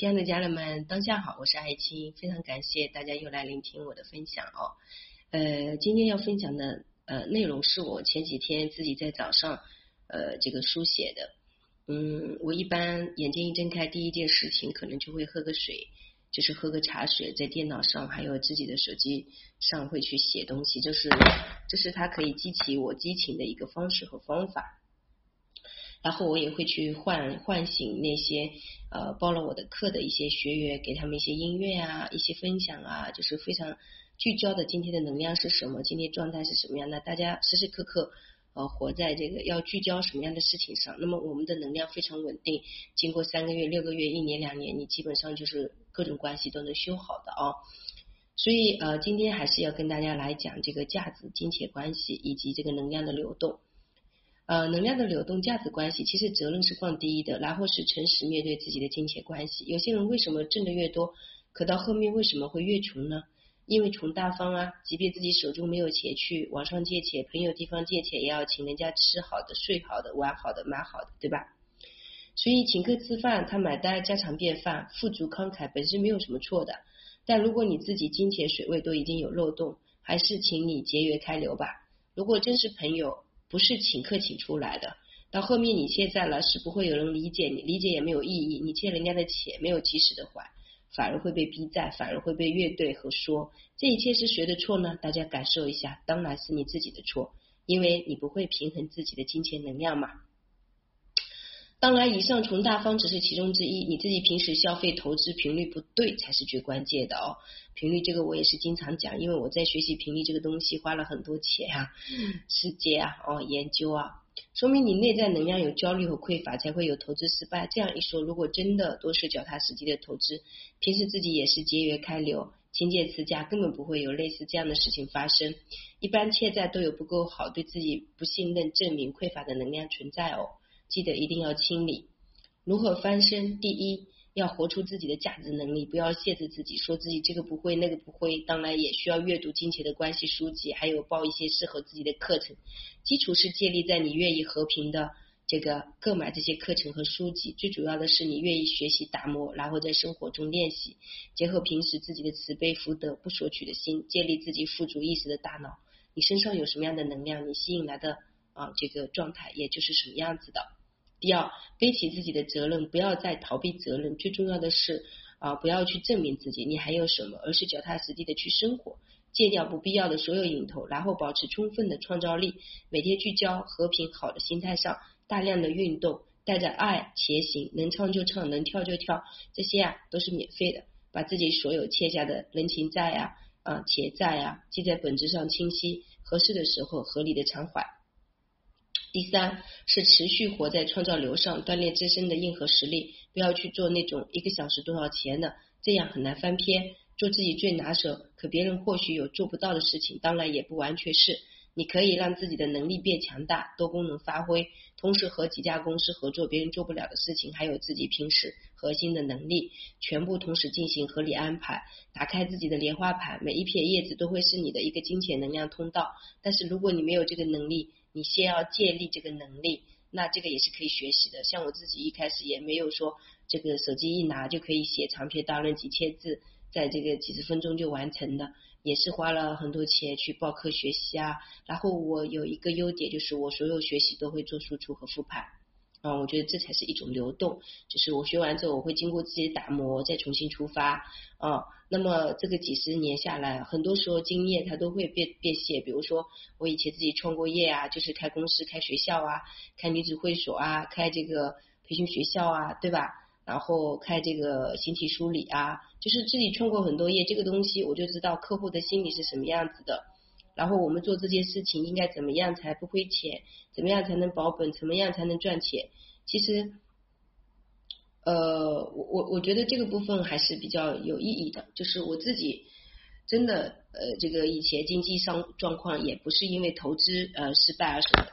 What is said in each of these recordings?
亲爱的家人们，当下好，我是爱青，非常感谢大家又来聆听我的分享哦。呃，今天要分享的呃内容是我前几天自己在早上呃这个书写的。嗯，我一般眼睛一睁开，第一件事情可能就会喝个水，就是喝个茶水，在电脑上还有自己的手机上会去写东西，就是这是它可以激起我激情的一个方式和方法。然后我也会去唤唤醒那些呃报了我的课的一些学员，给他们一些音乐啊，一些分享啊，就是非常聚焦的今天的能量是什么，今天状态是什么样的，大家时时刻刻呃活在这个要聚焦什么样的事情上，那么我们的能量非常稳定，经过三个月、六个月、一年、两年，你基本上就是各种关系都能修好的啊。所以呃今天还是要跟大家来讲这个价值、金钱关系以及这个能量的流动。呃，能量的流动、价值关系，其实责任是放第一的，然后是诚实面对自己的金钱关系。有些人为什么挣的越多，可到后面为什么会越穷呢？因为穷大方啊，即便自己手中没有钱去网上借钱、朋友地方借钱，也要请人家吃好的、睡好的、玩好的、买好的，对吧？所以请客吃饭，他买单家常便饭，富足慷慨本身没有什么错的。但如果你自己金钱水位都已经有漏洞，还是请你节约开流吧。如果真是朋友。不是请客请出来的，到后面你欠债了，是不会有人理解你，理解也没有意义。你欠人家的钱没有及时的还，反而会被逼债，反而会被怨怼和说。这一切是谁的错呢？大家感受一下，当然是你自己的错，因为你不会平衡自己的金钱能量嘛。当然，以上穷大方只是其中之一，你自己平时消费投资频率不对才是最关键的哦。频率这个我也是经常讲，因为我在学习频率这个东西花了很多钱啊、时间啊、哦研究啊，说明你内在能量有焦虑和匮乏，才会有投资失败。这样一说，如果真的都是脚踏实地的投资，平时自己也是节约开流、勤俭持家，根本不会有类似这样的事情发生。一般欠债都有不够好、对自己不信任、证明匮乏的能量存在哦。记得一定要清理。如何翻身？第一。要活出自己的价值能力，不要限制自己，说自己这个不会那个不会。当然也需要阅读金钱的关系书籍，还有报一些适合自己的课程。基础是建立在你愿意和平的这个购买这些课程和书籍。最主要的是你愿意学习打磨，然后在生活中练习，结合平时自己的慈悲福德、不索取的心，建立自己富足意识的大脑。你身上有什么样的能量，你吸引来的啊这个状态也就是什么样子的。第二，背起自己的责任，不要再逃避责任。最重要的是啊，不要去证明自己你还有什么，而是脚踏实地的去生活，戒掉不必要的所有瘾头，然后保持充分的创造力，每天聚焦和平好的心态上，大量的运动，带着爱前行，能唱就唱，能跳就跳，这些啊都是免费的。把自己所有欠下的人情债啊啊钱债啊记在本质上清晰，合适的时候合理的偿还。第三是持续活在创造流上，锻炼自身的硬核实力，不要去做那种一个小时多少钱的，这样很难翻篇。做自己最拿手，可别人或许有做不到的事情，当然也不完全是。你可以让自己的能力变强大，多功能发挥，同时和几家公司合作，别人做不了的事情，还有自己平时核心的能力，全部同时进行合理安排，打开自己的莲花盘，每一片叶子都会是你的一个金钱能量通道。但是如果你没有这个能力，你先要建立这个能力，那这个也是可以学习的。像我自己一开始也没有说，这个手机一拿就可以写长篇大论几千字，在这个几十分钟就完成的，也是花了很多钱去报课学习啊。然后我有一个优点，就是我所有学习都会做输出和复盘。啊，我觉得这才是一种流动，就是我学完之后，我会经过自己的打磨，再重新出发啊。那么这个几十年下来，很多时候经验它都会变变现。比如说我以前自己创过业啊，就是开公司、开学校啊，开女子会所啊，开这个培训学校啊，对吧？然后开这个形体梳理啊，就是自己创过很多业，这个东西我就知道客户的心理是什么样子的。然后我们做这件事情应该怎么样才不亏钱？怎么样才能保本？怎么样才能赚钱？其实，呃，我我我觉得这个部分还是比较有意义的。就是我自己真的呃，这个以前经济上状况也不是因为投资呃失败而什么。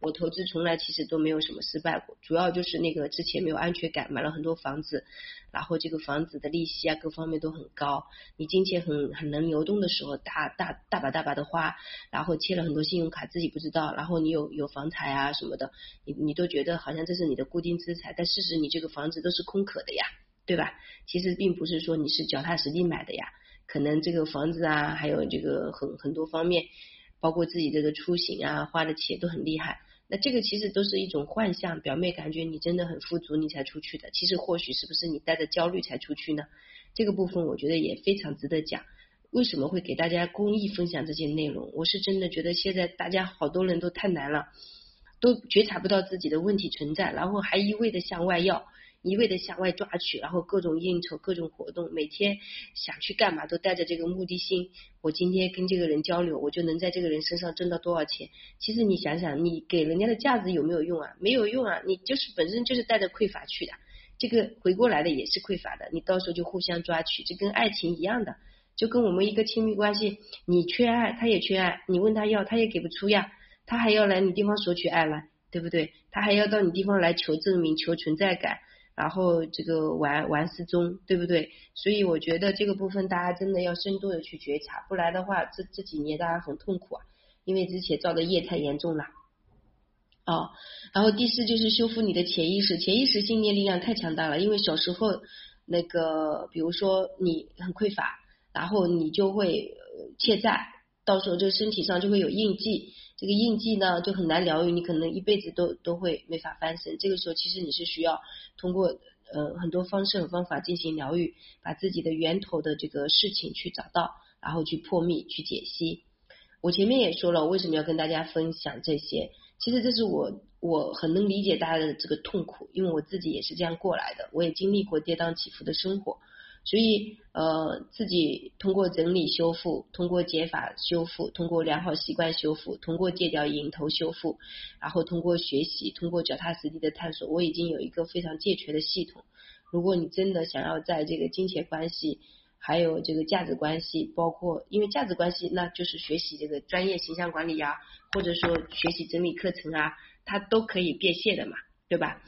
我投资从来其实都没有什么失败过，主要就是那个之前没有安全感，买了很多房子，然后这个房子的利息啊各方面都很高，你金钱很很能流动的时候，大大大把大把的花，然后欠了很多信用卡自己不知道，然后你有有房产啊什么的，你你都觉得好像这是你的固定资产，但事实你这个房子都是空壳的呀。对吧？其实并不是说你是脚踏实地买的呀，可能这个房子啊，还有这个很很多方面，包括自己这个出行啊，花的钱都很厉害。那这个其实都是一种幻象，表妹感觉你真的很富足，你才出去的。其实或许是不是你带着焦虑才出去呢？这个部分我觉得也非常值得讲。为什么会给大家公益分享这些内容？我是真的觉得现在大家好多人都太难了，都觉察不到自己的问题存在，然后还一味的向外要。一味的向外抓取，然后各种应酬、各种活动，每天想去干嘛都带着这个目的性。我今天跟这个人交流，我就能在这个人身上挣到多少钱？其实你想想，你给人家的价值有没有用啊？没有用啊！你就是本身就是带着匮乏去的，这个回过来的也是匮乏的。你到时候就互相抓取，这跟爱情一样的，就跟我们一个亲密关系，你缺爱，他也缺爱，你问他要，他也给不出呀，他还要来你地方索取爱来，对不对？他还要到你地方来求证明、求存在感。然后这个玩玩失踪，对不对？所以我觉得这个部分大家真的要深度的去觉察，不然的话，这这几年大家很痛苦啊，因为之前造的业太严重了。哦，然后第四就是修复你的潜意识，潜意识信念力量太强大了，因为小时候那个，比如说你很匮乏，然后你就会欠债，到时候这身体上就会有印记。这个印记呢就很难疗愈，你可能一辈子都都会没法翻身。这个时候其实你是需要通过呃很多方式和方法进行疗愈，把自己的源头的这个事情去找到，然后去破密去解析。我前面也说了，为什么要跟大家分享这些？其实这是我我很能理解大家的这个痛苦，因为我自己也是这样过来的，我也经历过跌宕起伏的生活。所以，呃，自己通过整理修复，通过解法修复，通过良好习惯修复，通过戒掉瘾头修复，然后通过学习，通过脚踏实地的探索，我已经有一个非常健全的系统。如果你真的想要在这个金钱关系，还有这个价值关系，包括因为价值关系，那就是学习这个专业形象管理啊，或者说学习整理课程啊，它都可以变现的嘛，对吧？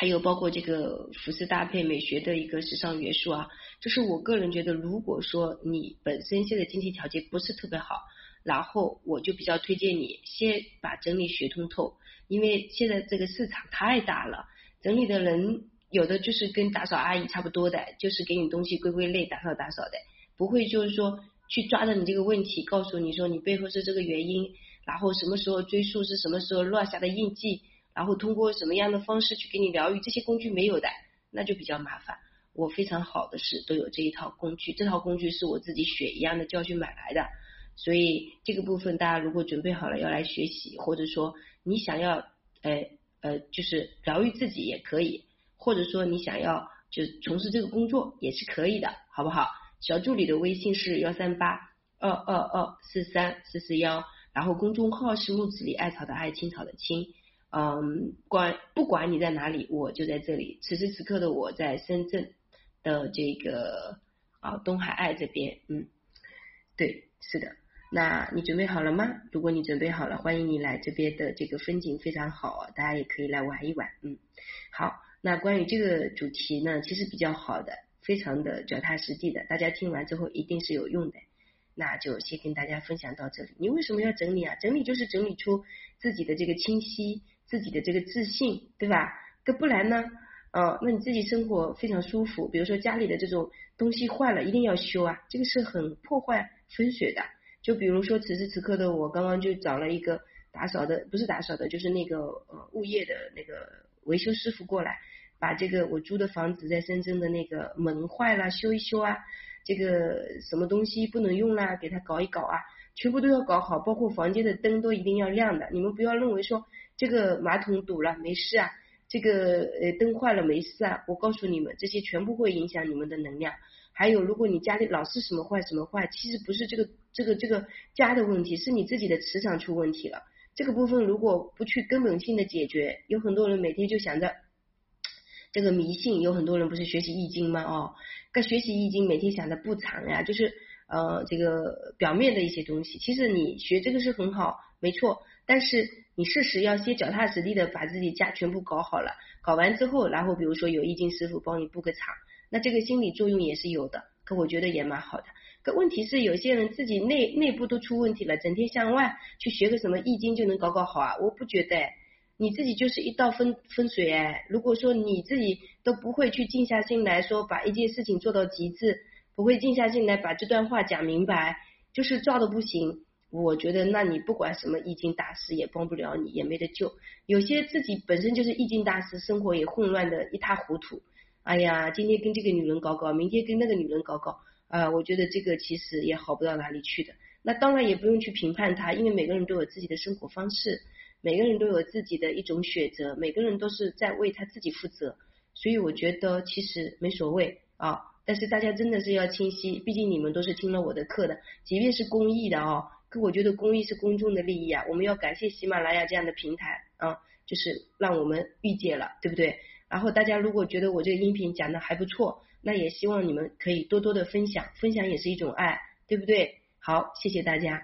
还有包括这个服饰搭配美学的一个时尚元素啊，就是我个人觉得，如果说你本身现在经济条件不是特别好，然后我就比较推荐你先把整理学通透，因为现在这个市场太大了，整理的人有的就是跟打扫阿姨差不多的，就是给你东西归归类打扫打扫的，不会就是说去抓着你这个问题，告诉你说你背后是这个原因，然后什么时候追溯是什么时候落下的印记。然后通过什么样的方式去给你疗愈？这些工具没有的，那就比较麻烦。我非常好的是都有这一套工具，这套工具是我自己血一样的教训买来的。所以这个部分大家如果准备好了要来学习，或者说你想要呃呃就是疗愈自己也可以，或者说你想要就从事这个工作也是可以的，好不好？小助理的微信是幺三八二二二四三四四幺，然后公众号是木子里艾草的艾青草的青。嗯，管不管你在哪里，我就在这里。此时此刻的我在深圳的这个啊东海爱这边，嗯，对，是的。那你准备好了吗？如果你准备好了，欢迎你来这边的这个风景非常好，大家也可以来玩一玩，嗯。好，那关于这个主题呢，其实比较好的，非常的脚踏实地的，大家听完之后一定是有用的。那就先跟大家分享到这里。你为什么要整理啊？整理就是整理出自己的这个清晰。自己的这个自信，对吧？那不然呢？哦，那你自己生活非常舒服。比如说家里的这种东西坏了，一定要修啊，这个是很破坏风水的。就比如说此时此刻的我，刚刚就找了一个打扫的，不是打扫的，就是那个呃物业的那个维修师傅过来，把这个我租的房子在深圳的那个门坏了修一修啊，这个什么东西不能用啦，给他搞一搞啊，全部都要搞好，包括房间的灯都一定要亮的。你们不要认为说。这个马桶堵了没事啊，这个呃灯坏了没事啊，我告诉你们，这些全部会影响你们的能量。还有，如果你家里老是什么坏什么坏，其实不是这个这个这个家的问题，是你自己的磁场出问题了。这个部分如果不去根本性的解决，有很多人每天就想着这个迷信，有很多人不是学习易经吗？哦，该学习易经每天想着不长呀，就是呃这个表面的一些东西。其实你学这个是很好，没错，但是。你事实要先脚踏实地的把自己家全部搞好了，搞完之后，然后比如说有易经师傅帮你布个场，那这个心理作用也是有的，可我觉得也蛮好的。可问题是有些人自己内内部都出问题了，整天向外去学个什么易经就能搞搞好啊？我不觉得，你自己就是一道风风水哎。如果说你自己都不会去静下心来说把一件事情做到极致，不会静下心来把这段话讲明白，就是照的不行。我觉得，那你不管什么易经大师也帮不了你，也没得救。有些自己本身就是易经大师，生活也混乱的一塌糊涂。哎呀，今天跟这个女人搞搞，明天跟那个女人搞搞，啊，我觉得这个其实也好不到哪里去的。那当然也不用去评判他，因为每个人都有自己的生活方式，每个人都有自己的一种选择，每个人都是在为他自己负责。所以我觉得其实没所谓啊。但是大家真的是要清晰，毕竟你们都是听了我的课的，即便是公益的哦。可我觉得公益是公众的利益啊，我们要感谢喜马拉雅这样的平台啊，就是让我们遇见了，对不对？然后大家如果觉得我这个音频讲的还不错，那也希望你们可以多多的分享，分享也是一种爱，对不对？好，谢谢大家。